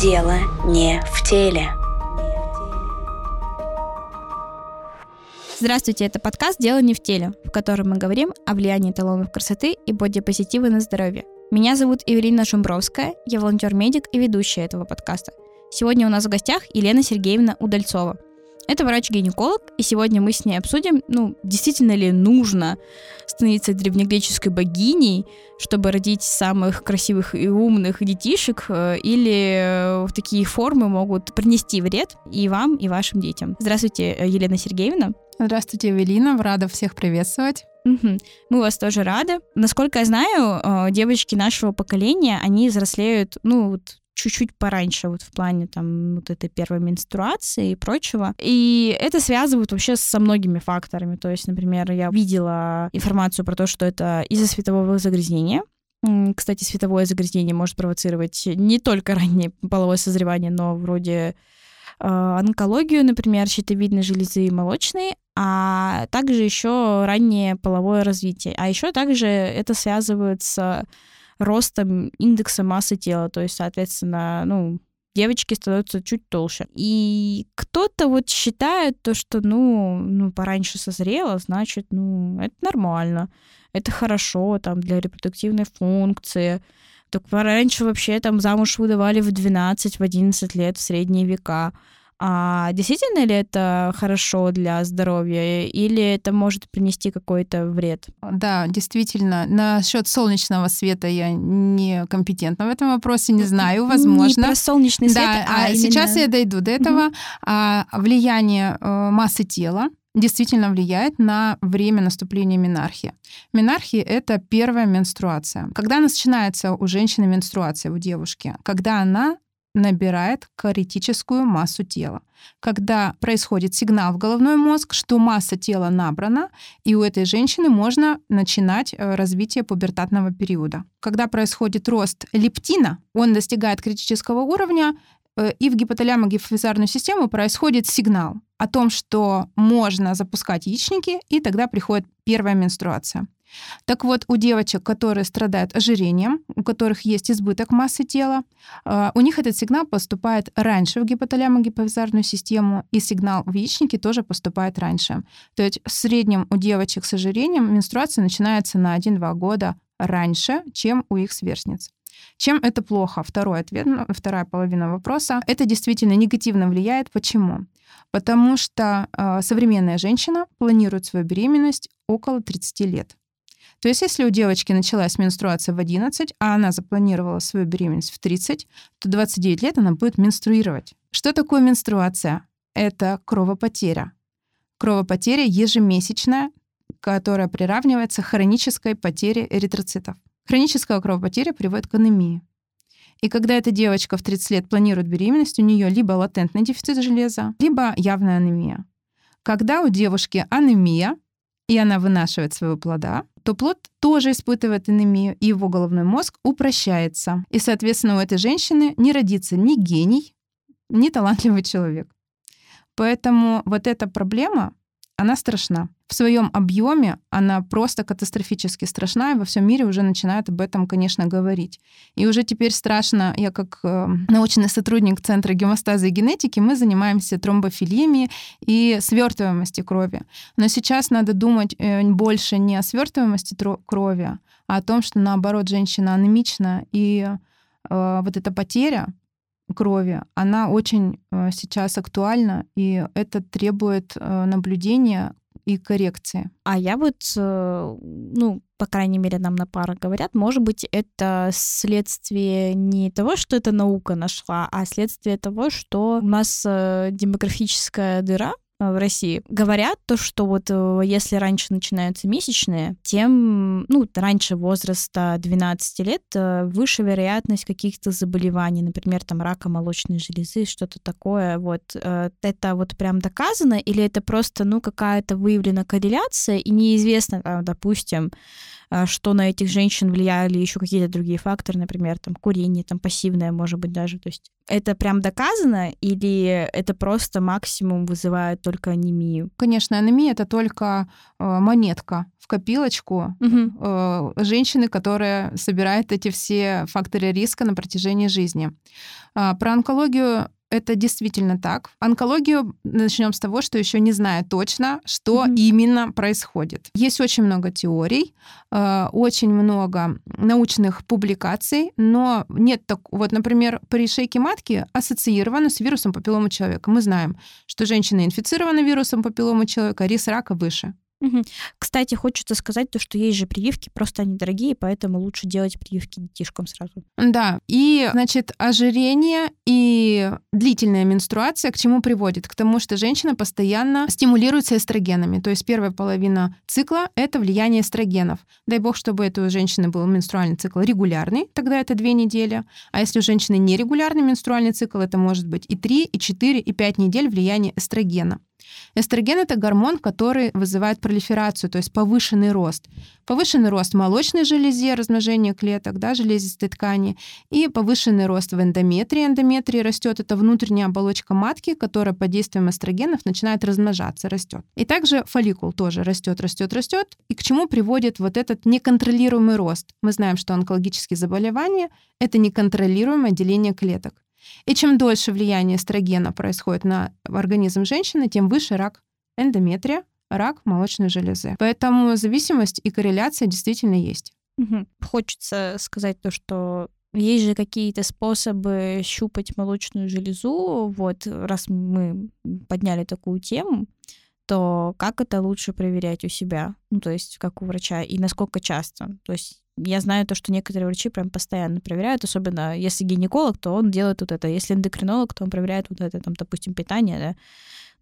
Дело не в теле. Здравствуйте, это подкаст «Дело не в теле», в котором мы говорим о влиянии эталонов красоты и бодипозитива на здоровье. Меня зовут Эвелина Шумбровская, я волонтер-медик и ведущая этого подкаста. Сегодня у нас в гостях Елена Сергеевна Удальцова – это врач-гинеколог, и сегодня мы с ней обсудим, ну, действительно ли нужно становиться древнегреческой богиней, чтобы родить самых красивых и умных детишек, э, или в такие формы могут принести вред и вам, и вашим детям. Здравствуйте, э, Елена Сергеевна. Здравствуйте, Эвелина. Рада всех приветствовать. Угу. Мы вас тоже рады. Насколько я знаю, э, девочки нашего поколения, они взрослеют, ну, вот чуть-чуть пораньше вот в плане там вот этой первой менструации и прочего. И это связывают вообще со многими факторами. То есть, например, я видела информацию про то, что это из-за светового загрязнения, кстати, световое загрязнение может провоцировать не только раннее половое созревание, но вроде э, онкологию, например, щитовидной железы и молочной, а также еще раннее половое развитие. А еще также это связывают с ростом индекса массы тела, то есть, соответственно, ну, девочки становятся чуть толще. И кто-то вот считает то, что, ну, ну, пораньше созрела, значит, ну, это нормально, это хорошо, там, для репродуктивной функции. Так пораньше вообще там замуж выдавали в 12, в 11 лет в средние века. А действительно ли это хорошо для здоровья или это может принести какой-то вред? Да, действительно. Насчет солнечного света я не компетентна в этом вопросе, не знаю, возможно. Не про солнечный свет, да, а, а именно... сейчас я дойду до этого. Угу. А, влияние э, массы тела действительно влияет на время наступления менархии. Менархия — это первая менструация. Когда начинается у женщины менструация, у девушки? Когда она набирает критическую массу тела. Когда происходит сигнал в головной мозг, что масса тела набрана, и у этой женщины можно начинать э, развитие пубертатного периода. Когда происходит рост лептина, он достигает критического уровня, и в гипоталямо-гипофизарную систему происходит сигнал о том, что можно запускать яичники, и тогда приходит первая менструация. Так вот, у девочек, которые страдают ожирением, у которых есть избыток массы тела, а, у них этот сигнал поступает раньше в гипоталямо-гипофизарную систему, и сигнал в яичнике тоже поступает раньше. То есть в среднем у девочек с ожирением менструация начинается на 1-2 года раньше, чем у их сверстниц. Чем это плохо? Второй ответ, вторая половина вопроса. Это действительно негативно влияет. Почему? Потому что э, современная женщина планирует свою беременность около 30 лет. То есть если у девочки началась менструация в 11, а она запланировала свою беременность в 30, то 29 лет она будет менструировать. Что такое менструация? Это кровопотеря. Кровопотеря ежемесячная, которая приравнивается к хронической потере эритроцитов. Хроническая кровопотеря приводит к анемии. И когда эта девочка в 30 лет планирует беременность, у нее либо латентный дефицит железа, либо явная анемия. Когда у девушки анемия, и она вынашивает своего плода, то плод тоже испытывает анемию, и его головной мозг упрощается. И, соответственно, у этой женщины не родится ни гений, ни талантливый человек. Поэтому вот эта проблема, она страшна. В своем объеме она просто катастрофически страшна, и во всем мире уже начинают об этом, конечно, говорить. И уже теперь страшно, я как э, научный сотрудник Центра гемостаза и генетики, мы занимаемся тромбофилиями и свертываемостью крови. Но сейчас надо думать э, больше не о свертываемости крови, а о том, что наоборот женщина анемична, и э, вот эта потеря крови, она очень э, сейчас актуальна, и это требует э, наблюдения и коррекции. А я вот, э, ну, по крайней мере, нам на парах говорят, может быть, это следствие не того, что эта наука нашла, а следствие того, что у нас демографическая дыра Э, в России говорят то, что вот э, если раньше начинаются месячные, тем, ну, раньше возраста 12 лет э, выше вероятность каких-то заболеваний, например, там рака молочной железы, что-то такое. Вот это вот прям доказано или это просто, ну, какая-то выявлена корреляция и неизвестно, допустим, а, что на этих женщин влияли еще какие-то другие факторы, например, там курение, там пассивное, может быть, даже. То есть это прям доказано или это просто максимум вызывает только анемию? Конечно, анемия это только э, монетка в копилочку угу. женщины, которая собирает эти все факторы риска на протяжении жизни. Э, про онкологию это действительно так. Онкологию начнем с того, что еще не знаю точно, что mm-hmm. именно происходит. Есть очень много теорий, э, очень много научных публикаций, но нет так. Вот, например, при шейке матки ассоциировано с вирусом папиллома человека. Мы знаем, что женщина инфицирована вирусом папиллома человека, риск рака выше. Кстати, хочется сказать то, что есть же прививки, просто они дорогие, поэтому лучше делать прививки детишкам сразу. Да, и, значит, ожирение и длительная менструация к чему приводит? К тому, что женщина постоянно стимулируется эстрогенами. То есть первая половина цикла — это влияние эстрогенов. Дай бог, чтобы это у женщины был менструальный цикл регулярный, тогда это две недели. А если у женщины нерегулярный менструальный цикл, это может быть и 3, и 4, и 5 недель влияния эстрогена. Эстроген — это гормон, который вызывает пролиферацию, то есть повышенный рост. Повышенный рост в молочной железе, размножение клеток, да, железистой ткани, и повышенный рост в эндометрии. Эндометрии растет это внутренняя оболочка матки, которая под действием эстрогенов начинает размножаться, растет. И также фолликул тоже растет, растет, растет. И к чему приводит вот этот неконтролируемый рост? Мы знаем, что онкологические заболевания — это неконтролируемое деление клеток. И чем дольше влияние эстрогена происходит на организм женщины, тем выше рак эндометрия, рак молочной железы. Поэтому зависимость и корреляция действительно есть. Угу. Хочется сказать то, что есть же какие-то способы щупать молочную железу. Вот раз мы подняли такую тему, то как это лучше проверять у себя? Ну, то есть как у врача и насколько часто? То есть я знаю то, что некоторые врачи прям постоянно проверяют, особенно если гинеколог, то он делает вот это. Если эндокринолог, то он проверяет вот это, там, допустим, питание, да,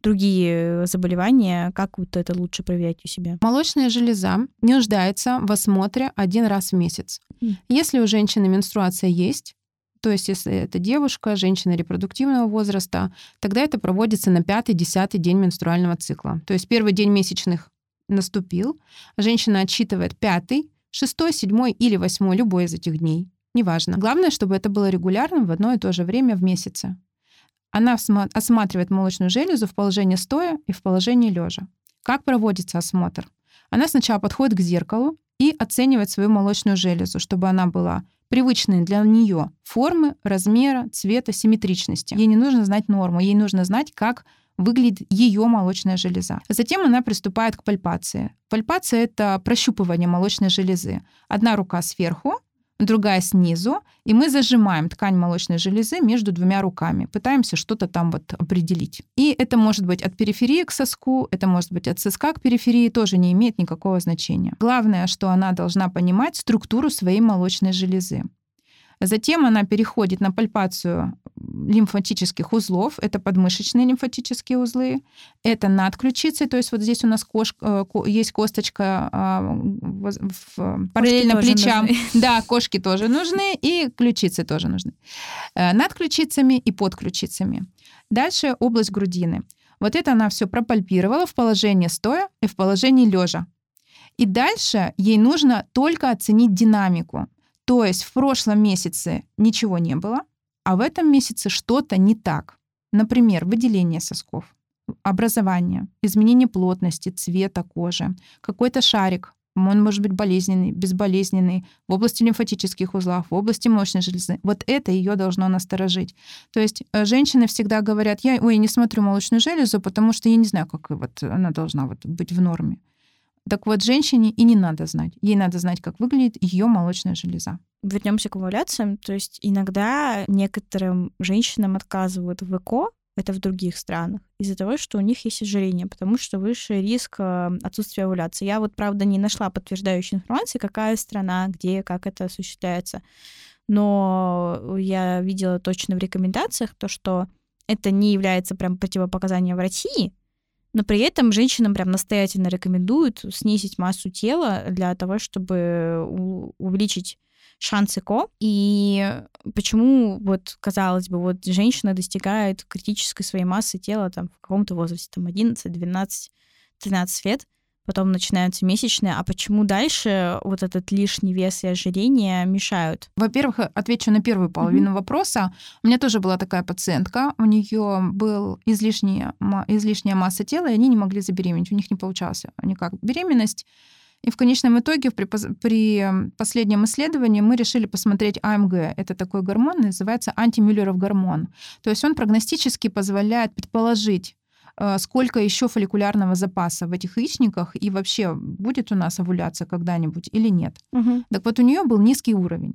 другие заболевания, как вот это лучше проверять у себя? Молочная железа не нуждается в осмотре один раз в месяц. Mm. Если у женщины менструация есть, то есть если это девушка, женщина репродуктивного возраста, тогда это проводится на пятый-десятый день менструального цикла. То есть первый день месячных наступил, женщина отсчитывает пятый, шестой, седьмой или восьмой, любой из этих дней. Неважно. Главное, чтобы это было регулярно в одно и то же время в месяце. Она осматривает молочную железу в положении стоя и в положении лежа. Как проводится осмотр? Она сначала подходит к зеркалу и оценивает свою молочную железу, чтобы она была привычной для нее формы, размера, цвета, симметричности. Ей не нужно знать норму, ей нужно знать, как выглядит ее молочная железа. Затем она приступает к пальпации. Пальпация — это прощупывание молочной железы. Одна рука сверху, другая снизу, и мы зажимаем ткань молочной железы между двумя руками, пытаемся что-то там вот определить. И это может быть от периферии к соску, это может быть от соска к периферии, тоже не имеет никакого значения. Главное, что она должна понимать структуру своей молочной железы. Затем она переходит на пальпацию лимфатических узлов. Это подмышечные лимфатические узлы. Это над ключицей, то есть вот здесь у нас кош, э, есть косточка а, в, параллельно кошки плечам. Нужны. Да, кошки тоже нужны, и ключицы тоже нужны. Э, над ключицами и под ключицами. Дальше область грудины. Вот это она все пропальпировала в положении стоя и в положении лежа. И дальше ей нужно только оценить динамику. То есть в прошлом месяце ничего не было, а в этом месяце что-то не так. Например, выделение сосков, образование, изменение плотности, цвета кожи, какой-то шарик, он может быть болезненный, безболезненный, в области лимфатических узлов, в области мощной железы. Вот это ее должно насторожить. То есть э, женщины всегда говорят, я, ой, не смотрю молочную железу, потому что я не знаю, как вот она должна вот быть в норме. Так вот, женщине и не надо знать. Ей надо знать, как выглядит ее молочная железа. Вернемся к овуляциям. То есть иногда некоторым женщинам отказывают в ЭКО, это в других странах, из-за того, что у них есть ожирение, потому что выше риск э, отсутствия овуляции. Я вот, правда, не нашла подтверждающей информации, какая страна, где, как это осуществляется. Но я видела точно в рекомендациях то, что это не является прям противопоказанием в России, но при этом женщинам прям настоятельно рекомендуют снизить массу тела для того, чтобы увеличить шансы ко. И почему, вот, казалось бы, вот женщина достигает критической своей массы тела там в каком-то возрасте, там 11, 12, 13 лет, потом начинаются месячные, а почему дальше вот этот лишний вес и ожирение мешают? Во-первых, отвечу на первую половину mm-hmm. вопроса. У меня тоже была такая пациентка, у нее был излишняя, излишняя масса тела, и они не могли забеременеть, у них не получалось никак беременность. И в конечном итоге при, при последнем исследовании мы решили посмотреть АМГ. Это такой гормон, называется антимюллеров гормон. То есть он прогностически позволяет предположить, сколько еще фолликулярного запаса в этих яичниках и вообще будет у нас овуляция когда-нибудь или нет. Угу. Так вот у нее был низкий уровень.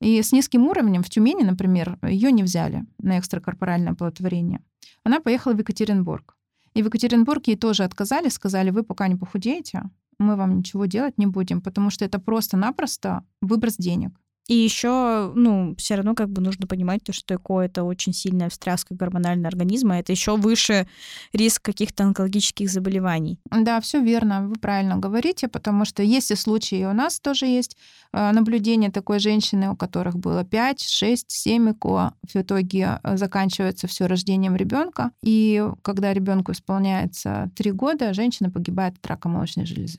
И с низким уровнем в Тюмени, например, ее не взяли на экстракорпоральное оплодотворение. Она поехала в Екатеринбург. И в Екатеринбурге ей тоже отказали, сказали, вы пока не похудеете, мы вам ничего делать не будем, потому что это просто-напросто выброс денег. И еще, ну, все равно как бы нужно понимать то, что ЭКО — это очень сильная встряска гормонального организма, это еще выше риск каких-то онкологических заболеваний. Да, все верно, вы правильно говорите, потому что есть и случаи, у нас тоже есть э, наблюдение такой женщины, у которых было 5, 6, 7 ЭКО, в итоге э, заканчивается все рождением ребенка, и когда ребенку исполняется 3 года, женщина погибает от рака молочной железы.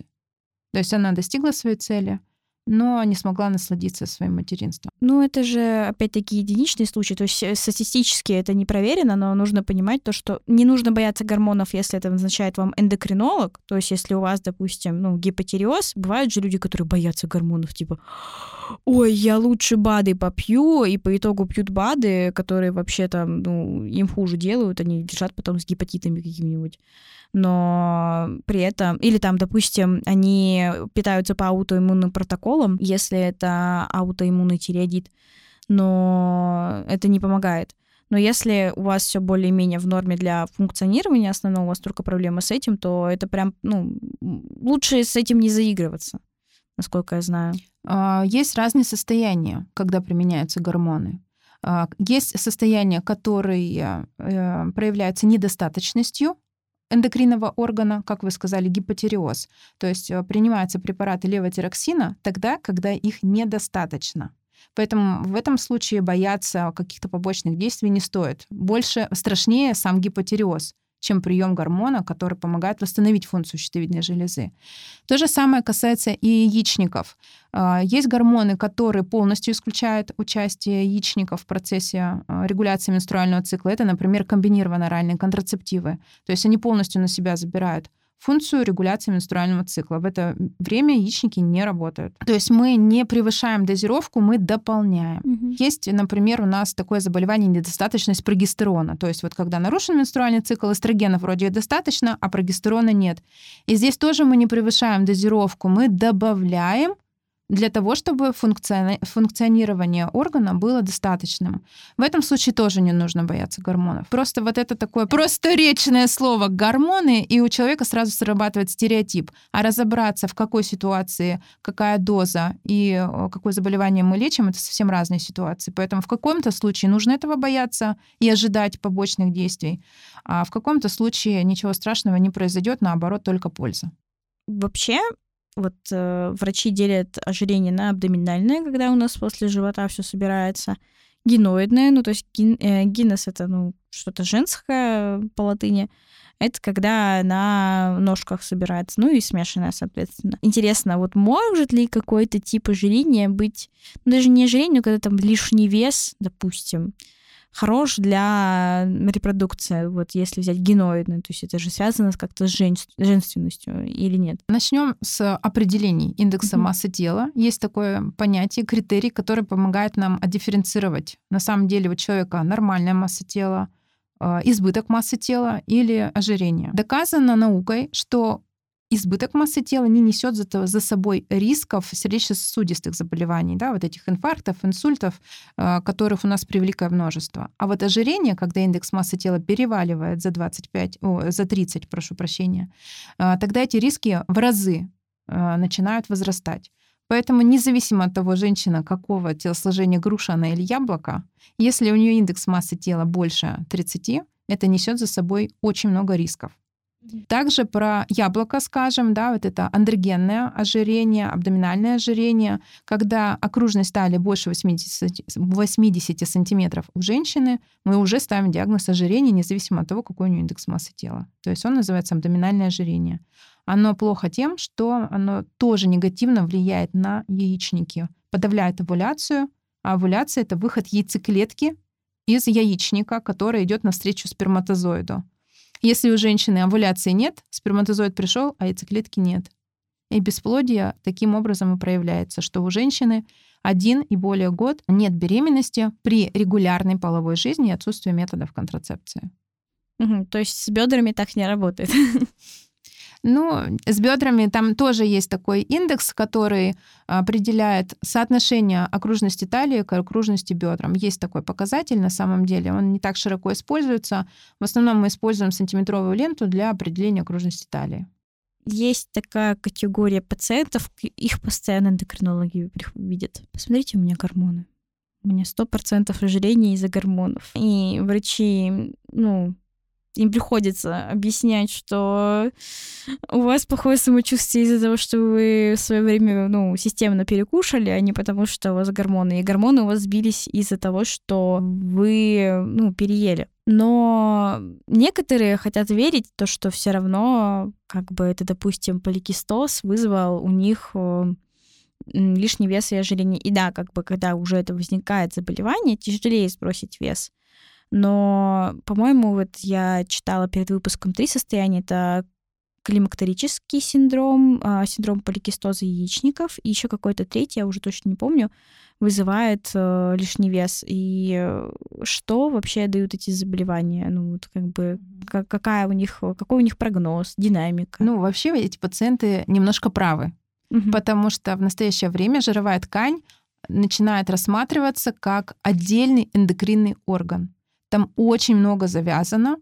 То есть она достигла своей цели, но не смогла насладиться своим материнством. Ну, это же, опять-таки, единичный случай. То есть э, статистически это не проверено, но нужно понимать то, что не нужно бояться гормонов, если это назначает вам эндокринолог. То есть если у вас, допустим, ну, гипотереоз, бывают же люди, которые боятся гормонов, типа, ой, я лучше БАДы попью, и по итогу пьют БАДы, которые вообще там, ну, им хуже делают, они лежат потом с гепатитами какими-нибудь но при этом, или там, допустим, они питаются по аутоиммунным протоколам, если это аутоиммунный тиреоидит, но это не помогает. Но если у вас все более-менее в норме для функционирования основного, у вас только проблема с этим, то это прям, ну, лучше с этим не заигрываться, насколько я знаю. А, есть разные состояния, когда применяются гормоны. А, есть состояния, которые э, проявляются недостаточностью эндокринного органа, как вы сказали, гипотереоз. То есть э, принимаются препараты левотироксина тогда, когда их недостаточно. Поэтому в этом случае бояться каких-то побочных действий не стоит. Больше страшнее сам гипотереоз чем прием гормона, который помогает восстановить функцию щитовидной железы. То же самое касается и яичников. А, есть гормоны, которые полностью исключают участие яичников в процессе а, регуляции менструального цикла. Это, например, комбинированные оральные контрацептивы. То есть они полностью на себя забирают функцию регуляции менструального цикла. В это время яичники не работают. То есть мы не превышаем дозировку, мы дополняем. Угу. Есть, например, у нас такое заболевание недостаточность прогестерона. То есть вот когда нарушен менструальный цикл, эстрогенов вроде достаточно, а прогестерона нет. И здесь тоже мы не превышаем дозировку, мы добавляем для того, чтобы функциони- функционирование органа было достаточным. В этом случае тоже не нужно бояться гормонов. Просто вот это такое просторечное слово «гормоны», и у человека сразу срабатывает стереотип. А разобраться, в какой ситуации, какая доза и какое заболевание мы лечим, это совсем разные ситуации. Поэтому в каком-то случае нужно этого бояться и ожидать побочных действий, а в каком-то случае ничего страшного не произойдет, наоборот, только польза. Вообще, вот э, врачи делят ожирение на абдоминальное, когда у нас после живота все собирается, геноидное, ну то есть ген, э, гинес это ну что-то женское по латыни, это когда на ножках собирается, ну и смешанное, соответственно. Интересно, вот может ли какой-то тип ожирения быть, ну даже не ожирение, но когда там лишний вес, допустим, хорош для репродукции, вот если взять геноидную, то есть это же связано как-то с жен... женственностью или нет? Начнем с определений индекса mm-hmm. массы тела. Есть такое понятие, критерий, который помогает нам отдифференцировать на самом деле у человека нормальная масса тела, э, избыток массы тела или ожирение. Доказано наукой, что избыток массы тела не несет за, за собой рисков сердечно-сосудистых заболеваний, да, вот этих инфарктов, инсультов, э, которых у нас превеликое множество. А вот ожирение, когда индекс массы тела переваливает за 25, о, за 30, прошу прощения, э, тогда эти риски в разы э, начинают возрастать. Поэтому независимо от того, женщина какого телосложения груша она или яблоко, если у нее индекс массы тела больше 30, это несет за собой очень много рисков. Также про яблоко скажем, да, вот это андрогенное ожирение, абдоминальное ожирение, когда окружность стали больше 80, 80 сантиметров у женщины, мы уже ставим диагноз ожирения, независимо от того, какой у нее индекс массы тела. То есть он называется абдоминальное ожирение. оно плохо тем, что оно тоже негативно влияет на яичники, подавляет овуляцию, а овуляция — это выход яйцеклетки из яичника, который идет навстречу сперматозоиду. Если у женщины овуляции нет, сперматозоид пришел, а яйцеклетки нет. И бесплодие таким образом и проявляется, что у женщины один и более год нет беременности при регулярной половой жизни и отсутствии методов контрацепции. Угу, то есть с бедрами так не работает. Ну, с бедрами там тоже есть такой индекс, который определяет соотношение окружности талии к окружности бедрам. Есть такой показатель на самом деле. Он не так широко используется. В основном мы используем сантиметровую ленту для определения окружности талии. Есть такая категория пациентов, их постоянно эндокринологи видят. Посмотрите, у меня гормоны. У меня сто процентов ожирения из-за гормонов. И врачи, ну, им приходится объяснять, что у вас плохое самочувствие из-за того, что вы в свое время, ну, системно перекушали, а не потому, что у вас гормоны. И гормоны у вас сбились из-за того, что вы, ну, переели. Но некоторые хотят верить то, что все равно, как бы это, допустим, поликистоз вызвал у них э, лишний вес и ожирение. И да, как бы когда уже это возникает заболевание, тяжелее сбросить вес. Но, по-моему, вот я читала перед выпуском три состояния. Это климактерический синдром, а, синдром поликистоза яичников, и еще какой-то третий, я уже точно не помню, вызывает э, лишний вес. И э, что вообще дают эти заболевания? Ну, вот как бы как, какая у них, какой у них прогноз, динамика? Ну, вообще эти пациенты немножко правы, угу. потому что в настоящее время жировая ткань начинает рассматриваться как отдельный эндокринный орган. Там очень много завязано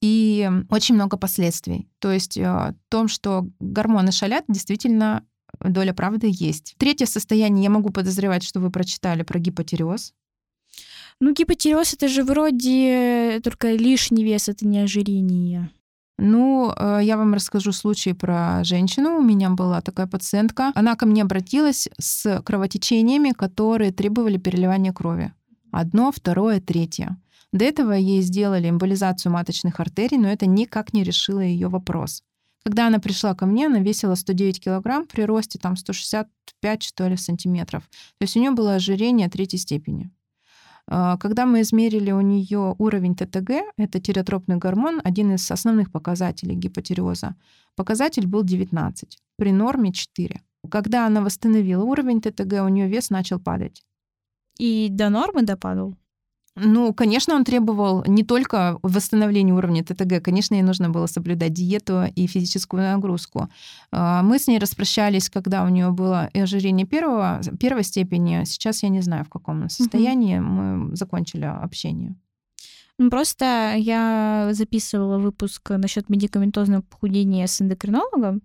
и очень много последствий. То есть э, в том, что гормоны шалят, действительно доля правды есть. Третье состояние, я могу подозревать, что вы прочитали про гипотиреоз. Ну, гипотиреоз это же вроде только лишний вес, это не ожирение. Ну, э, я вам расскажу случай про женщину. У меня была такая пациентка. Она ко мне обратилась с кровотечениями, которые требовали переливания крови. Одно, второе, третье. До этого ей сделали эмболизацию маточных артерий, но это никак не решило ее вопрос. Когда она пришла ко мне, она весила 109 килограмм при росте там 165, что ли, сантиметров. То есть у нее было ожирение третьей степени. А, когда мы измерили у нее уровень ТТГ, это тиреотропный гормон, один из основных показателей гипотиреоза, показатель был 19, при норме 4. Когда она восстановила уровень ТТГ, у нее вес начал падать. И до нормы допадал? Ну, конечно, он требовал не только восстановления уровня ТТГ, конечно, ей нужно было соблюдать диету и физическую нагрузку. А, мы с ней распрощались, когда у нее было ожирение первого, первой степени. Сейчас я не знаю, в каком состоянии. Угу. Мы закончили общение. Ну, просто я записывала выпуск насчет медикаментозного похудения с эндокринологом,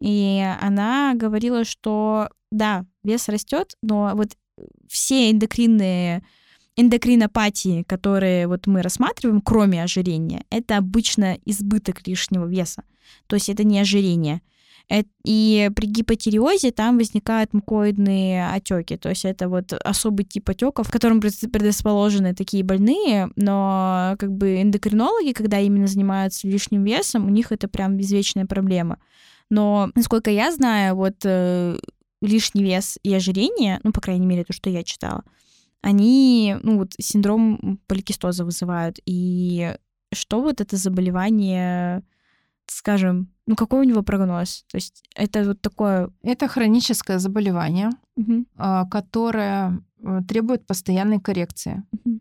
и она говорила, что да, вес растет, но вот все эндокринные эндокринопатии, которые вот мы рассматриваем, кроме ожирения, это обычно избыток лишнего веса. То есть это не ожирение. И при гипотиреозе там возникают мукоидные отеки. То есть это вот особый тип отеков, которым предрасположены такие больные, но как бы эндокринологи, когда именно занимаются лишним весом, у них это прям извечная проблема. Но, насколько я знаю, вот э, лишний вес и ожирение, ну, по крайней мере, то, что я читала, они, ну, вот синдром поликистоза вызывают. И что вот это заболевание, скажем, ну, какой у него прогноз? То есть это вот такое... Это хроническое заболевание, угу. которое э, требует постоянной коррекции. Угу.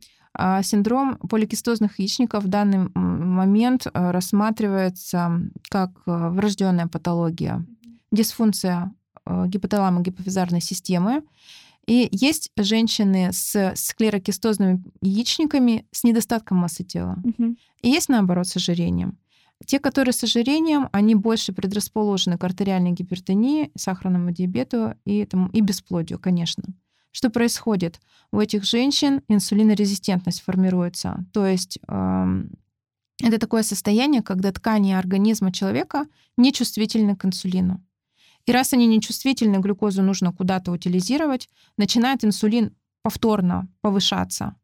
Синдром поликистозных яичников в данный момент э, рассматривается как э, врожденная патология, дисфункция гипоталамо-гипофизарной системы и есть женщины с склерокистозными яичниками с недостатком массы тела. Угу. И есть, наоборот, с ожирением. Те, которые с ожирением, они больше предрасположены к артериальной гипертонии, сахарному диабету и, этому, и бесплодию, конечно. Что происходит? У этих женщин инсулинорезистентность формируется. То есть э, это такое состояние, когда ткани организма человека нечувствительны к инсулину. И раз они нечувствительны, глюкозу нужно куда-то утилизировать, начинает инсулин повторно повышаться.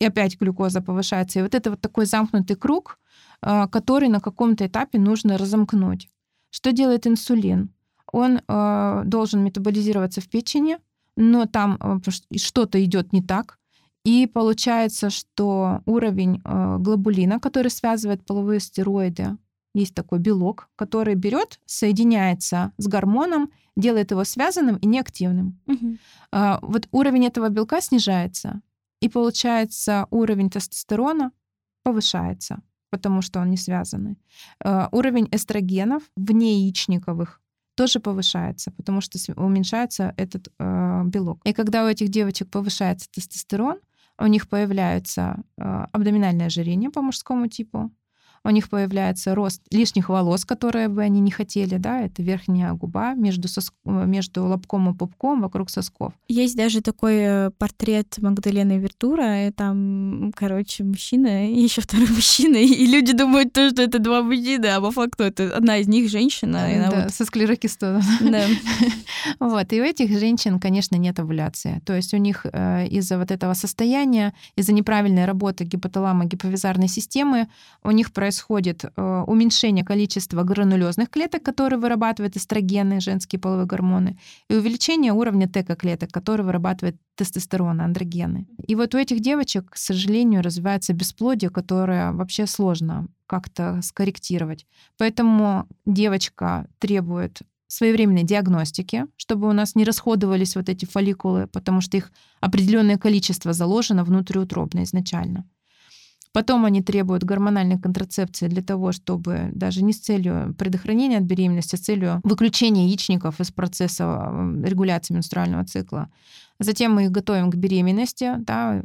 И опять глюкоза повышается. И вот это вот такой замкнутый круг, э, который на каком-то этапе нужно разомкнуть. Что делает инсулин? Он э, должен метаболизироваться в печени, но там э, что-то идет не так, и получается, что уровень глобулина, который связывает половые стероиды, есть такой белок, который берет, соединяется с гормоном, делает его связанным и неактивным. Угу. Вот уровень этого белка снижается, и получается уровень тестостерона повышается, потому что он не связанный. Э, уровень эстрогенов вне яичниковых тоже повышается, потому что уменьшается этот э, белок. И когда у этих девочек повышается тестостерон, у них появляется э, абдоминальное ожирение по мужскому типу, у них появляется рост лишних волос, которые бы они не хотели, да, это верхняя губа между, соск... между лобком и пупком вокруг сосков. Есть даже такой э, портрет Магдалены Вертура, и там, короче, мужчина и еще второй мужчина, и люди думают, то, что это два мужчины, а по факту это одна из них женщина. Да, вот... со склерокистозом. Да. Вот, и у этих женщин, конечно, нет овуляции. То есть у них э, из-за вот этого состояния, из-за неправильной работы гипоталамо-гипофизарной системы, у них происходит происходит э, уменьшение количества гранулезных клеток, которые вырабатывают эстрогены, женские половые гормоны, и увеличение уровня ТК-клеток, которые вырабатывают тестостерон, андрогены. И вот у этих девочек, к сожалению, развивается бесплодие, которое вообще сложно как-то скорректировать. Поэтому девочка требует своевременной диагностики, чтобы у нас не расходовались вот эти фолликулы, потому что их определенное количество заложено внутриутробно изначально. Потом они требуют гормональной контрацепции для того, чтобы даже не с целью предохранения от беременности, а с целью выключения яичников из процесса регуляции менструального цикла. Затем мы их готовим к беременности. Да.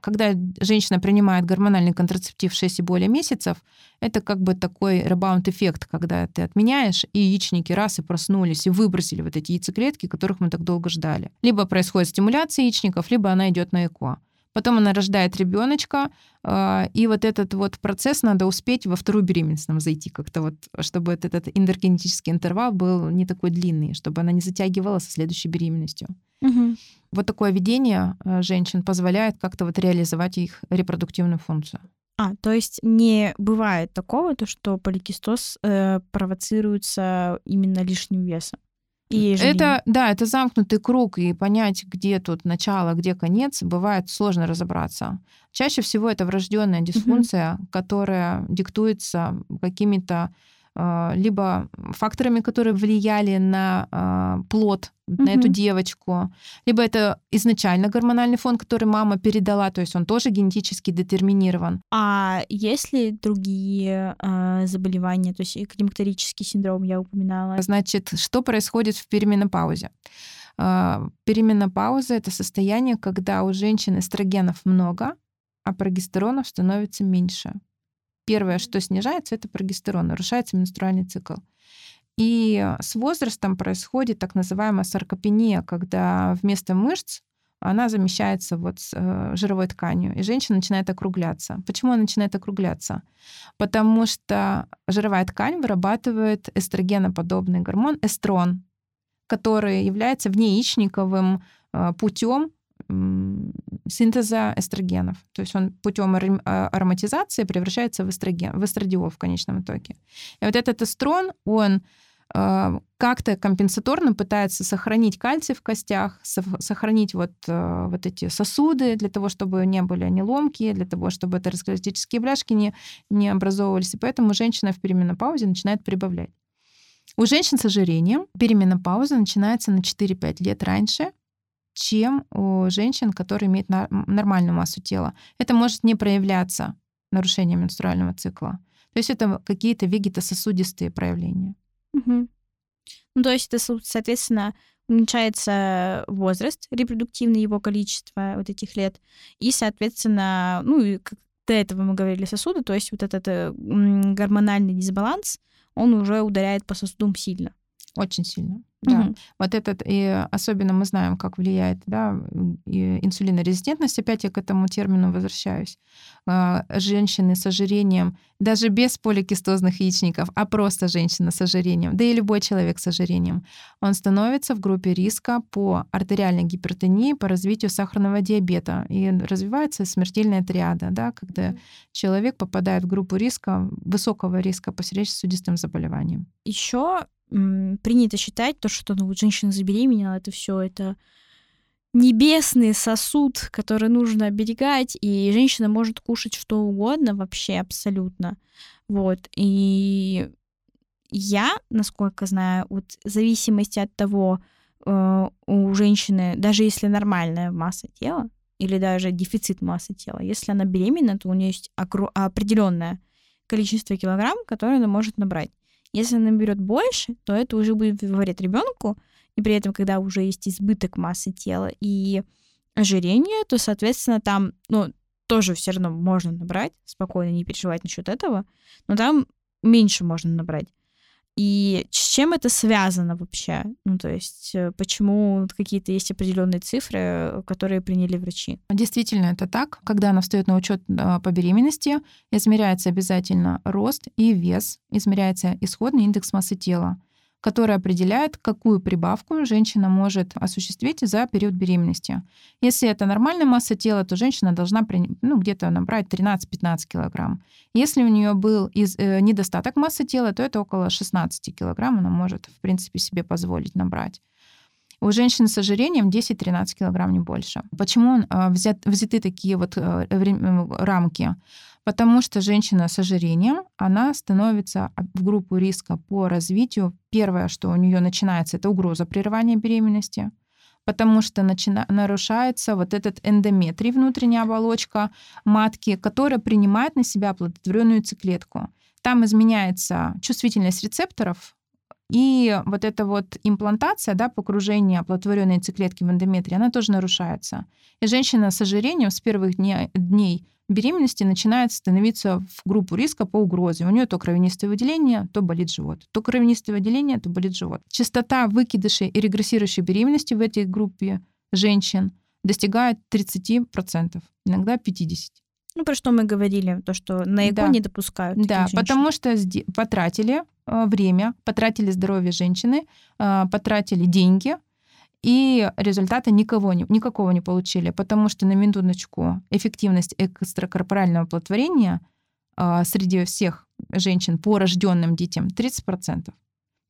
Когда женщина принимает гормональный контрацептив 6 и более месяцев, это как бы такой ребаунд-эффект, когда ты отменяешь, и яичники раз и проснулись, и выбросили вот эти яйцеклетки, которых мы так долго ждали. Либо происходит стимуляция яичников, либо она идет на ЭКО. Потом она рождает ребеночка, а, и вот этот вот процесс надо успеть во вторую беременность нам зайти как-то вот, чтобы этот, этот эндогенетический интервал был не такой длинный, чтобы она не затягивала со следующей беременностью. Угу. Вот такое ведение а, женщин позволяет как-то вот реализовать их репродуктивную функцию. А, то есть не бывает такого, то, что поликистоз э, провоцируется именно лишним весом? И это, да, это замкнутый круг, и понять, где тут начало, где конец, бывает сложно разобраться. Чаще всего это врожденная дисфункция, угу. которая диктуется какими-то либо факторами, которые влияли на э, плод, mm-hmm. на эту девочку, либо это изначально гормональный фон, который мама передала, то есть он тоже генетически детерминирован. А есть ли другие э, заболевания, то есть климактерический синдром я упоминала? Значит, что происходит в перименопаузе? Э, перименопауза — это состояние, когда у женщин эстрогенов много, а прогестеронов становится меньше. Первое, что снижается, это прогестерон, нарушается менструальный цикл. И с возрастом происходит так называемая саркопения, когда вместо мышц она замещается вот с э, жировой тканью, и женщина начинает округляться. Почему она начинает округляться? Потому что жировая ткань вырабатывает эстрогеноподобный гормон эстрон, который является внеяичниковым э, путем синтеза эстрогенов. То есть он путем а, ароматизации превращается в, эстроген, в эстрадиол в конечном итоге. И вот этот эстрон, он а, как-то компенсаторно пытается сохранить кальций в костях, сохранить вот, а, вот эти сосуды для того, чтобы не были они ломкие, для того, чтобы атеросклеротические бляшки не, не образовывались. И поэтому женщина в переменопаузе начинает прибавлять. У женщин с ожирением переменопауза начинается на 4-5 лет раньше, чем у женщин, которые имеют нормальную массу тела. Это может не проявляться нарушением менструального цикла. То есть это какие-то вегетососудистые проявления. Угу. Ну, то есть это, соответственно, уменьшается возраст репродуктивный, его количество вот этих лет, и, соответственно, ну, и как до этого мы говорили сосуды, то есть вот этот э, гормональный дисбаланс, он уже ударяет по сосудам сильно. Очень сильно. Да. Мгм. Вот этот, и особенно мы знаем, как влияет да, инсулинорезистентность. Опять я к этому термину возвращаюсь. А, Женщины с ожирением, даже без поликистозных яичников, а просто женщина с ожирением, да и любой человек с ожирением, он становится в группе риска по артериальной гипертонии, по развитию сахарного диабета. И развивается смертельная триада, да, когда человек попадает в группу риска, высокого риска по сердечно-сосудистым заболеваниям. Еще принято считать то, что ну, вот женщина забеременела, это все это небесный сосуд, который нужно оберегать, и женщина может кушать что угодно вообще абсолютно. Вот. И я, насколько знаю, вот в зависимости от того, э, у женщины, даже если нормальная масса тела, или даже дефицит массы тела, если она беременна, то у нее есть определенное количество килограмм, которое она может набрать. Если она наберет больше, то это уже будет вред ребенку, и при этом, когда уже есть избыток массы тела и ожирение, то, соответственно, там, ну, тоже все равно можно набрать, спокойно не переживать насчет этого, но там меньше можно набрать. И с чем это связано вообще? Ну, то есть, э, почему какие-то есть определенные цифры, которые приняли врачи? Действительно, это так. Когда она встает на учет а, по беременности, измеряется обязательно рост и вес, измеряется исходный индекс массы тела который определяет, какую прибавку женщина может осуществить за период беременности. Если это нормальная масса тела, то женщина должна ну, где-то набрать 13-15 килограмм. Если у нее был из, э, недостаток массы тела, то это около 16 килограмм она может, в принципе, себе позволить набрать. У женщин с ожирением 10-13 килограмм, не больше. Почему э, взят, взяты такие вот э, рамки? Потому что женщина с ожирением, она становится в группу риска по развитию. Первое, что у нее начинается, это угроза прерывания беременности, потому что начина... нарушается вот этот эндометрий, внутренняя оболочка матки, которая принимает на себя оплодотворенную яйцеклетку. Там изменяется чувствительность рецепторов, и вот эта вот имплантация, да, покружение оплодотворенной яйцеклетки в эндометрии, она тоже нарушается. И женщина с ожирением с первых дней, дней беременности начинает становиться в группу риска по угрозе. У нее то кровянистое выделение, то болит живот. То кровянистое выделение, то болит живот. Частота выкидышей и регрессирующей беременности в этой группе женщин достигает 30%, иногда 50%. Ну, про что мы говорили, то, что на ЭКО Да. не допускают. Да, женщин. потому что потратили э, время, потратили здоровье женщины, э, потратили деньги, и результата никого не, никакого не получили, потому что на минуточку эффективность экстракорпорального оплодотворения э, среди всех женщин по рожденным детям 30%. То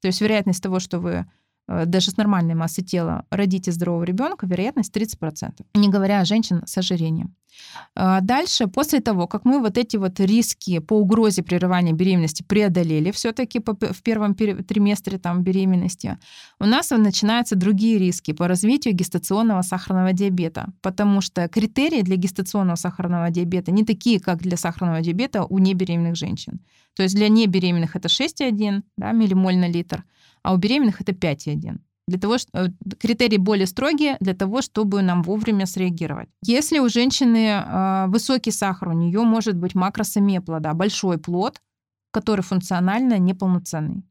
есть вероятность того, что вы даже с нормальной массой тела родите здорового ребенка, вероятность 30%. Не говоря о женщин с ожирением. А Дальше, после того, как мы вот эти вот риски по угрозе прерывания беременности преодолели все-таки в первом триместре там, беременности, у нас начинаются другие риски по развитию гестационного сахарного диабета, потому что критерии для гестационного сахарного диабета не такие, как для сахарного диабета у небеременных женщин. То есть для небеременных это 6,1 да, миллимоль на литр, а у беременных это 5,1 для того, что э, критерии более строгие для того, чтобы нам вовремя среагировать. Если у женщины э, высокий сахар, у нее может быть макросомия плода, большой плод, который функционально неполноценный.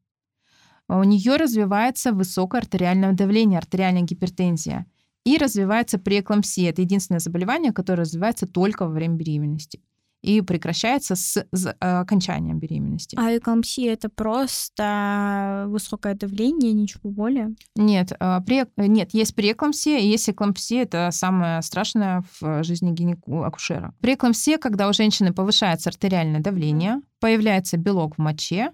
У нее развивается высокое артериальное давление, артериальная гипертензия. И развивается преэклампсия. Это единственное заболевание, которое развивается только во время беременности и прекращается с з- э, окончанием беременности. А эклампсия это просто высокое давление, ничего более. Нет, а, пре... нет, есть преэклампсия, и есть эклампсия, это самое страшное в жизни гинеку акушера. Преэклампсия, когда у женщины повышается артериальное давление, появляется белок в моче,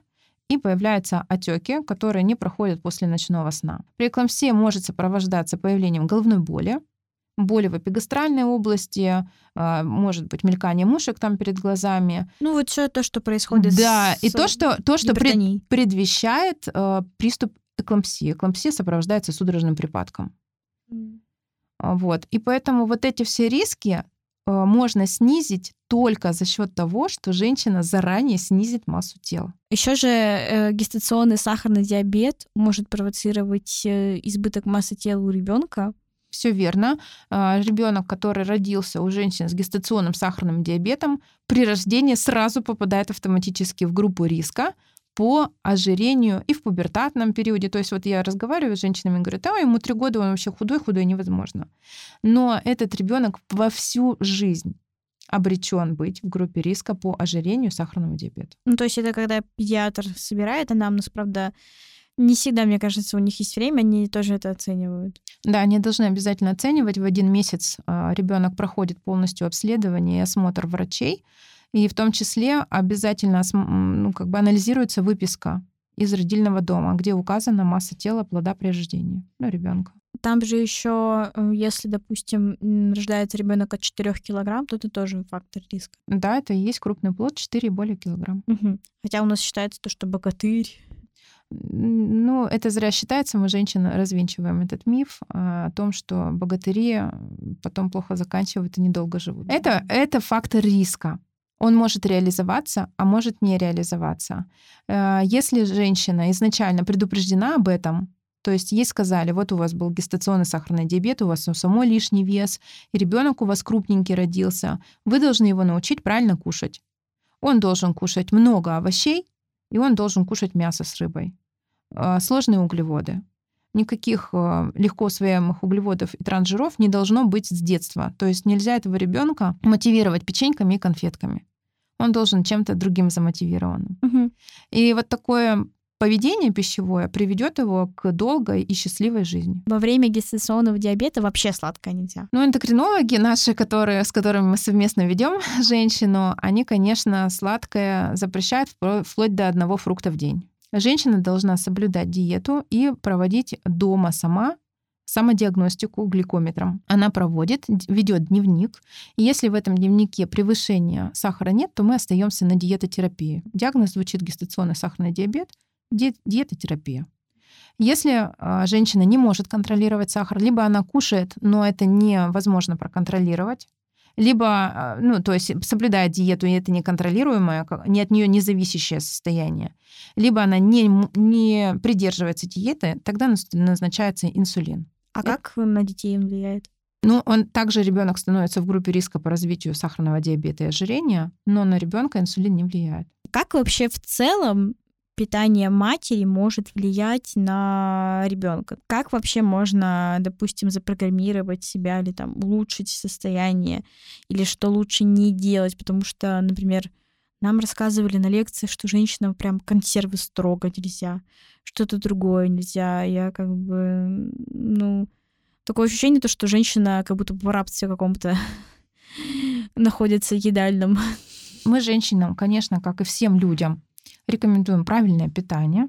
и появляются отеки, которые не проходят после ночного сна. Преэклампсия может сопровождаться появлением головной боли, боли в эпигастральной области, а, может быть мелькание мушек там перед глазами. Ну, вот все то, что происходит Да, с и то, что, то, что пред- предвещает э, приступ эклампсии. Эклампсия сопровождается судорожным припадком. А, Вот. И поэтому вот эти все риски э, можно снизить только за счет того, что женщина заранее снизит массу тела. Еще же э, гестационный сахарный диабет может провоцировать э, избыток массы тела у ребенка. Все верно. Ребенок, который родился у женщин с гестационным сахарным диабетом, при рождении сразу попадает автоматически в группу риска по ожирению и в пубертатном периоде. То есть вот я разговариваю с женщинами, говорю, да, ему три года, он вообще худой, худой невозможно. Но этот ребенок во всю жизнь обречен быть в группе риска по ожирению сахарного диабета. Ну, то есть это когда педиатр собирает анамнез, правда, не всегда, мне кажется, у них есть время, они тоже это оценивают. Да, они должны обязательно оценивать. В один месяц а, ребенок проходит полностью обследование и осмотр врачей, и в том числе обязательно ну, как бы анализируется выписка из родильного дома, где указана масса тела плода при рождении ну, ребенка. Там же еще, э, если, допустим, рождается ребенок от 4 килограмм, то это тоже фактор риска. Да, это и есть крупный плод 4 и более килограмм. Угу. Хотя у нас считается то, что богатырь. Ну, это зря считается, мы, женщины, развенчиваем этот миф а, о том, что богатыри потом плохо заканчивают и недолго живут. Это, это фактор риска. Он может реализоваться, а может не реализоваться. Э, если женщина изначально предупреждена об этом, то есть ей сказали, вот у вас был гестационный сахарный диабет, у вас у самой лишний вес, и ребенок у вас крупненький родился, вы должны его научить правильно кушать. Он должен кушать много овощей, и он должен кушать мясо с рыбой. Э, сложные углеводы. Никаких э, легко усвояемых углеводов и трансжиров не должно быть с детства. То есть нельзя этого ребенка мотивировать печеньками и конфетками. Он должен чем-то другим замотивированным. Угу. И вот такое поведение пищевое приведет его к долгой и счастливой жизни. Во время гестационного диабета вообще сладкое нельзя. Ну, эндокринологи наши, которые, с которыми мы совместно ведем женщину, они, конечно, сладкое запрещают вплоть до одного фрукта в день. Женщина должна соблюдать диету и проводить дома сама самодиагностику гликометром. Она проводит, ведет дневник. И если в этом дневнике превышения сахара нет, то мы остаемся на диетотерапии. Диагноз звучит гестационный сахарный диабет, ди- диетотерапия. Если э, женщина не может контролировать сахар, либо она кушает, но это невозможно проконтролировать, либо, а, ну, то есть соблюдает диету, и это неконтролируемое, не от нее независящее состояние, либо она не, не придерживается диеты, тогда назначается инсулин. А это... как на детей он влияет? Ну, он также ребенок становится в группе риска по развитию сахарного диабета и ожирения, но на ребенка инсулин не влияет. Как вообще в целом питание матери может влиять на ребенка. Как вообще можно, допустим, запрограммировать себя или там улучшить состояние, или что лучше не делать, потому что, например, нам рассказывали на лекциях, что женщинам прям консервы строго нельзя, что-то другое нельзя. Я как бы, ну, такое ощущение, то, что женщина как будто в рабстве каком-то находится едальном. Мы женщинам, конечно, как и всем людям, Рекомендуем правильное питание.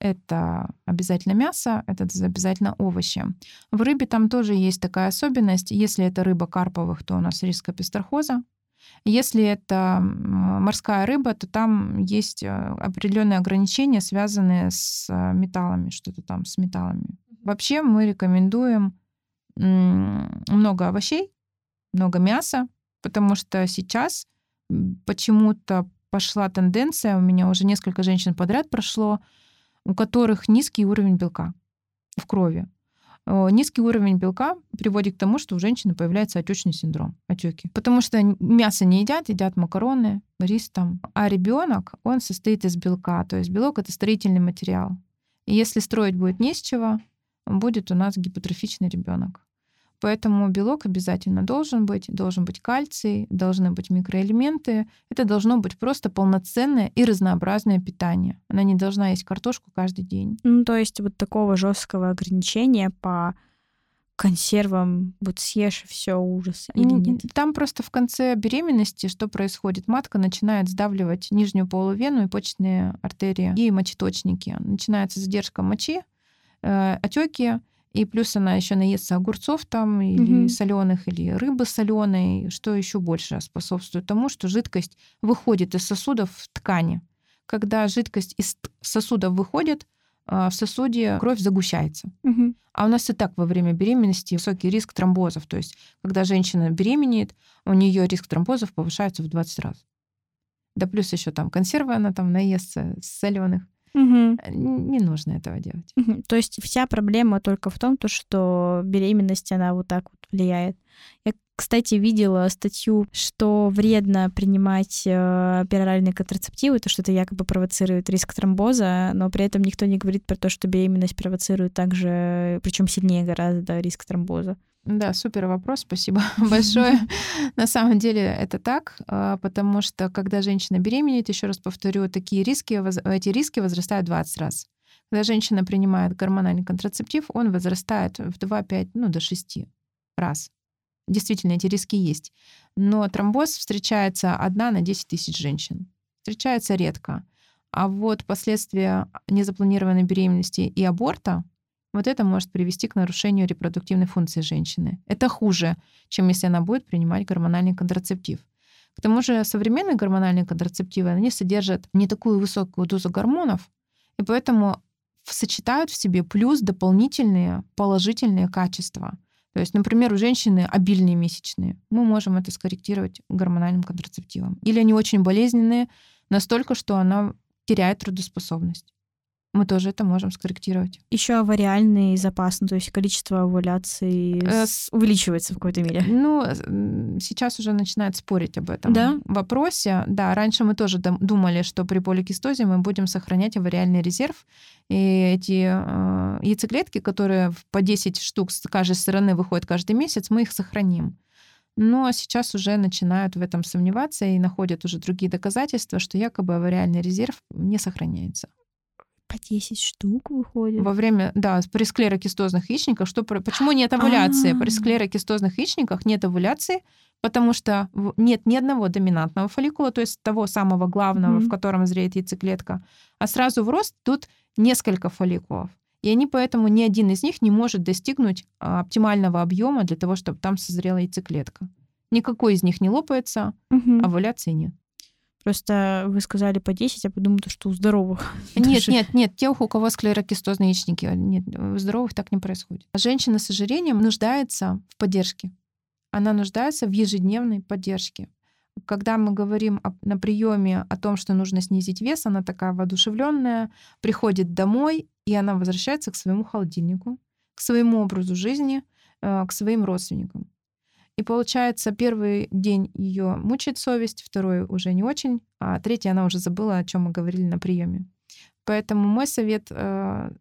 Это обязательно мясо, это обязательно овощи. В рыбе там тоже есть такая особенность. Если это рыба карповых, то у нас риск апистрохоза. Если это морская рыба, то там есть э, определенные ограничения, связанные с э, металлами, что-то там с металлами. Вообще мы рекомендуем много овощей, много мяса, потому что сейчас почему-то пошла тенденция, у меня уже несколько женщин подряд прошло, у которых низкий уровень белка в крови. Низкий уровень белка приводит к тому, что у женщины появляется отечный синдром, отеки. Потому что мясо не едят, едят макароны, рис там. А ребенок, он состоит из белка. То есть белок это строительный материал. И если строить будет не с чего, будет у нас гипотрофичный ребенок. Поэтому белок обязательно должен быть, должен быть кальций, должны быть микроэлементы. Это должно быть просто полноценное и разнообразное питание. Она не должна есть картошку каждый день. Ну, то есть вот такого жесткого ограничения по консервам, вот съешь все ужас или нет? Там просто в конце беременности что происходит? Матка начинает сдавливать нижнюю полувену и почечные артерии и мочеточники. Начинается задержка мочи, э, отеки, и плюс она еще наестся огурцов там или угу. соленых, или рыбы соленой, что еще больше способствует тому, что жидкость выходит из сосудов в ткани. Когда жидкость из сосудов выходит, а, в сосуде кровь загущается. Угу. А у нас и так во время беременности высокий риск тромбозов. То есть, когда женщина беременеет, у нее риск тромбозов повышается в 20 раз. Да плюс еще там консервы она там наестся соленых. Э, Не нужно этого делать. Мгм. То есть вся проблема только в том, то, что беременность, она вот так вот влияет. Я, кстати, видела статью, что вредно принимать э, пероральные контрацептивы, то, что это якобы провоцирует риск тромбоза, но при этом никто не говорит про то, что беременность провоцирует также, причем сильнее гораздо риск тромбоза. Да, супер вопрос, спасибо большое. На самом деле это так, а, потому что когда женщина беременеет, еще раз повторю, такие риски, эти риски возрастают 20 раз. Когда женщина принимает гормональный контрацептив, он возрастает в 2-5, ну, до 6 раз. Действительно, эти риски есть. Но тромбоз встречается одна на 10 тысяч женщин. Встречается редко. А вот последствия незапланированной беременности и аборта, вот это может привести к нарушению репродуктивной функции женщины. Это хуже, чем если она будет принимать гормональный контрацептив. К тому же современные гормональные контрацептивы, они содержат не такую высокую дозу гормонов, и поэтому сочетают в себе плюс дополнительные положительные качества. То есть, например, у женщины обильные месячные. Мы можем это скорректировать гормональным контрацептивом. Или они очень болезненные настолько, что она теряет трудоспособность. Мы тоже это можем скорректировать. Еще авариальный запас, ну, то есть количество овуляций Э, с- увеличивается в какой-то мере. Ну, э, сейчас уже начинают спорить об этом Да? вопросе. Да, раньше мы тоже дум- думали, что при поликистозе мы будем сохранять авариальный резерв. И эти э, яйцеклетки, которые по 10 штук с каждой стороны выходят каждый месяц, мы их сохраним. Но сейчас уже начинают в этом сомневаться и находят уже другие доказательства, что якобы авариальный резерв не сохраняется. По 10 штук выходит. Во время, да, при склерокистозных яичниках, что, почему нет овуляции? При А. склерокистозных яичниках нет овуляции, потому что нет ни одного доминантного фолликула, то есть того самого главного, Мгм. в котором зреет яйцеклетка, а сразу в рост тут несколько фолликулов. И они поэтому ни один из них не может достигнуть а, оптимального объема для того, чтобы там созрела яйцеклетка. Никакой из них не лопается, а овуляции нет. Просто вы сказали по 10, я подумала, что у здоровых. Нет, нет, нет, те, у кого склерокистозные яичники, нет, у здоровых так не происходит. Женщина с ожирением нуждается в поддержке. Она нуждается в ежедневной поддержке. Когда мы говорим о- на приеме о том, что нужно снизить вес, она такая воодушевленная, приходит домой, и она возвращается к своему холодильнику, к своему образу жизни, э, к своим родственникам. И получается, первый день ее мучает совесть, второй уже не очень, а третий она уже забыла, о чем мы говорили на приеме. Поэтому мой совет э,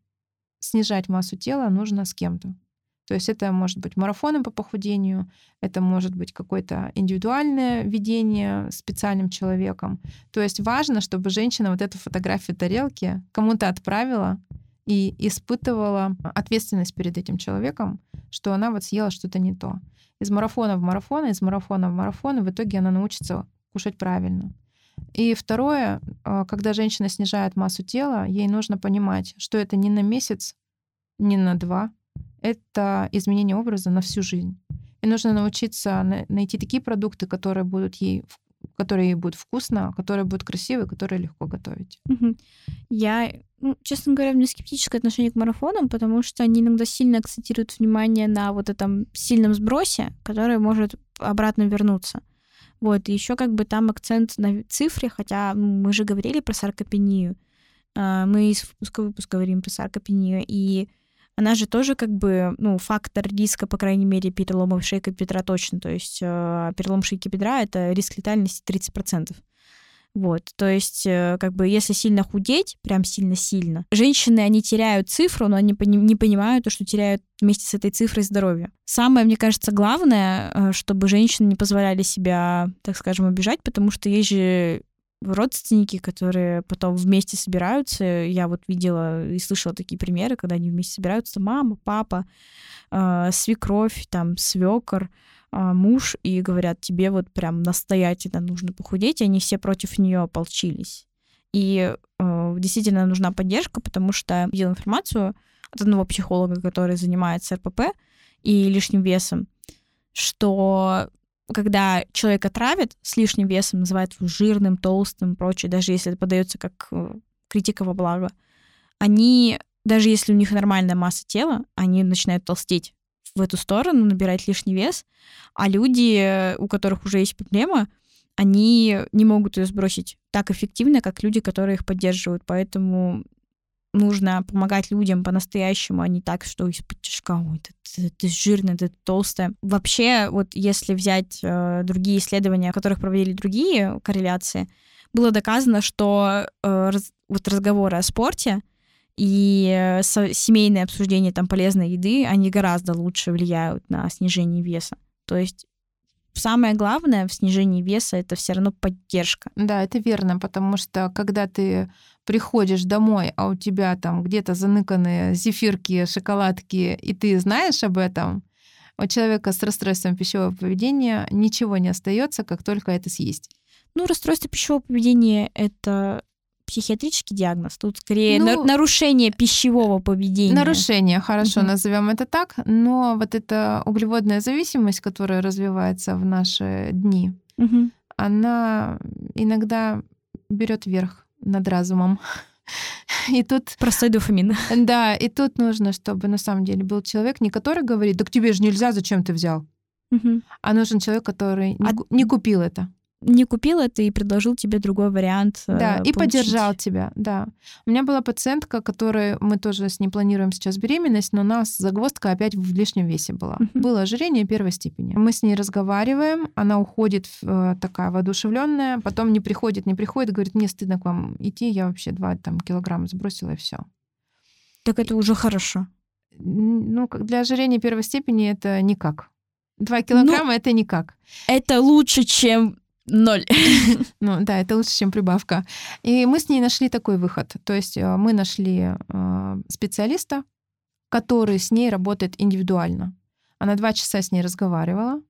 снижать массу тела нужно с кем-то. То есть это может быть марафоны по похудению, это может быть какое-то индивидуальное ведение специальным человеком. То есть важно, чтобы женщина вот эту фотографию тарелки кому-то отправила и испытывала ответственность перед этим человеком, что она вот съела что-то не то. Из марафона в марафон, из марафона в марафон, и в итоге она научится кушать правильно. И второе, э, когда женщина снижает массу тела, ей нужно понимать, что это не на месяц, не на два, это изменение образа на всю жизнь. И нужно научиться на- найти такие продукты, которые будут ей, которые будут вкусно, которые будут красивые, которые легко готовить. Мгм. Я, ну, честно говоря, у меня скептическое отношение к марафонам, потому что они иногда сильно акцентируют внимание на вот этом сильном сбросе, который может обратно вернуться. Вот, и еще как бы там акцент на цифре, хотя ну, мы же говорили про саркопению. А, Мы из выпуска выпуск говорим про саркопению, и она же тоже как бы, ну, фактор риска, по крайней мере, переломов шейка бедра точно. То есть э, перелом шейки бедра — это риск летальности 30%. Вот, то есть, э, как бы, если сильно худеть, прям сильно-сильно, женщины, они теряют цифру, но они пони- не понимают то, что теряют вместе с этой цифрой здоровье. Самое, мне кажется, главное, э, чтобы женщины не позволяли себя, так скажем, обижать, потому что есть же родственники, которые потом вместе собираются. Я вот видела и слышала такие примеры, когда они вместе собираются, мама, папа, э, свекровь, там, свекор, а, муж, и говорят, тебе вот прям настоятельно нужно похудеть, и они все против нее ополчились. И э, действительно нужна поддержка, потому что я видела информацию от одного психолога, который занимается РПП и лишним весом, что когда человека травят с лишним весом, называют его жирным, толстым, прочее, даже если это подается как э, критика во благо, они, даже если у них нормальная масса тела, они начинают толстеть в эту сторону, набирать лишний вес, а люди, у которых уже есть проблема, они не могут ее сбросить так эффективно, как люди, которые их поддерживают. Поэтому нужно помогать людям по-настоящему, а не так, что из-под тяжка, ой, ты, ты, ты жирная, ты толстая. Вообще, вот если взять э, другие исследования, в которых проводили другие корреляции, было доказано, что э, раз, вот разговоры о спорте и э, семейное обсуждение там полезной еды, они гораздо лучше влияют на снижение веса. То есть самое главное в снижении веса это все равно поддержка. Да, это верно, потому что когда ты приходишь домой, а у тебя там где-то заныканные зефирки, шоколадки, и ты знаешь об этом, у человека с расстройством пищевого поведения ничего не остается, как только это съесть. Ну, расстройство пищевого поведения это психиатрический диагноз. Тут скорее ну, нарушение пищевого поведения. Нарушение, хорошо, угу. назовем это так. Но вот эта углеводная зависимость, которая развивается в наши дни, угу. она иногда берет верх над разумом. И тут... Простой дофамин. Да, и тут нужно, чтобы на самом деле был человек, не который говорит, так тебе же нельзя, зачем ты взял? Угу. А нужен человек, который не, а... не купил это не купил это и предложил тебе другой вариант. Э, да, получить. и поддержал тебя, да. У меня была пациентка, которой мы тоже с ней планируем сейчас беременность, но у нас загвоздка опять в лишнем весе была. Uh-huh. Было ожирение первой степени. Мы с ней разговариваем, она уходит э, такая воодушевленная, потом не приходит, не приходит, говорит, мне стыдно к вам идти, я вообще два там килограмма сбросила и все. Так это уже хорошо. Ну, для ожирения первой степени это никак. Два килограмма ну, это никак. Это лучше, чем Ноль. Ну да, это лучше, чем прибавка. И мы с ней нашли такой выход. То есть э, мы нашли э, специалиста, который с ней работает индивидуально. Она два часа с ней разговаривала,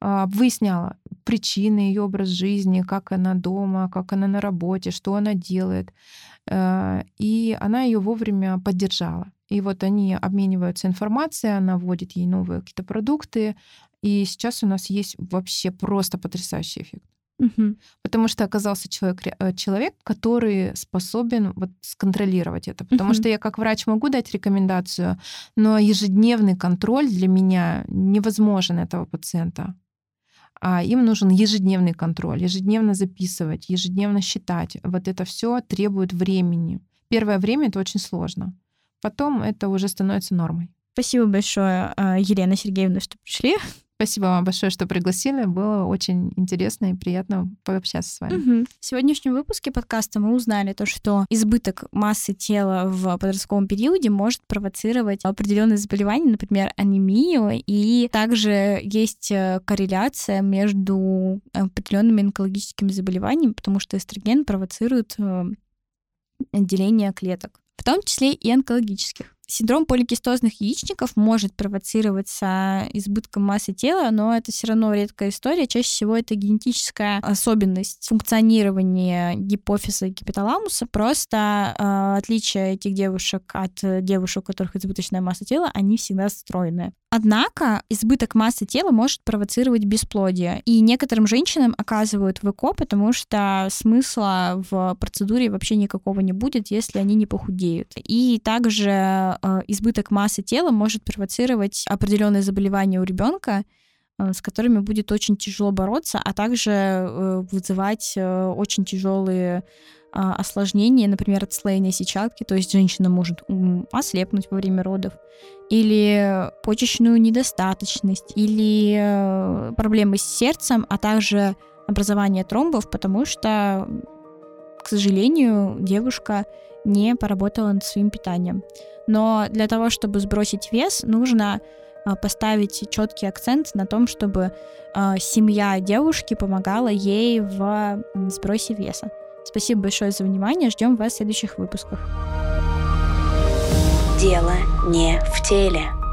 а, выясняла причины ее образ жизни, как она дома, как она на работе, что она делает. Э, и она ее вовремя поддержала. И вот они обмениваются информацией, она вводит ей новые какие-то продукты, и сейчас у нас есть вообще просто потрясающий эффект. Угу. Потому что оказался человек, э, человек, который способен вот сконтролировать это. Потому угу. что я как врач могу дать рекомендацию, но ежедневный контроль для меня невозможен этого пациента. А им нужен ежедневный контроль, ежедневно записывать, ежедневно считать. Вот это все требует времени. Первое время это очень сложно. Потом это уже становится нормой. Спасибо большое, э, Елена Сергеевна, что пришли. Спасибо вам большое, что пригласили. Было очень интересно и приятно пообщаться с вами. Угу. В сегодняшнем выпуске подкаста мы узнали то, что избыток массы тела в подростковом периоде может провоцировать определенные заболевания, например, анемию, и также есть э, корреляция между определенными онкологическими заболеваниями, потому что эстроген провоцирует э, деление клеток, в том числе и онкологических. Синдром поликистозных яичников может провоцироваться избытком массы тела, но это все равно редкая история. Чаще всего это генетическая особенность функционирования гипофиза и гипоталамуса. Просто э, отличие этих девушек от девушек, у которых избыточная масса тела, они всегда стройные. Однако избыток массы тела может провоцировать бесплодие. И некоторым женщинам оказывают ВКО, потому что смысла в процедуре вообще никакого не будет, если они не похудеют. И также э, избыток массы тела может провоцировать определенные заболевания у ребенка, э, с которыми будет очень тяжело бороться, а также э, вызывать очень тяжелые осложнения, например, отслоение сетчатки, то есть женщина может ослепнуть во время родов, или почечную недостаточность, или проблемы с сердцем, а также образование тромбов, потому что, к сожалению, девушка не поработала над своим питанием. Но для того, чтобы сбросить вес, нужно а, поставить четкий акцент на том, чтобы а, семья девушки помогала ей в сбросе веса. Спасибо большое за внимание. Ждем вас в следующих выпусках. Дело не в теле.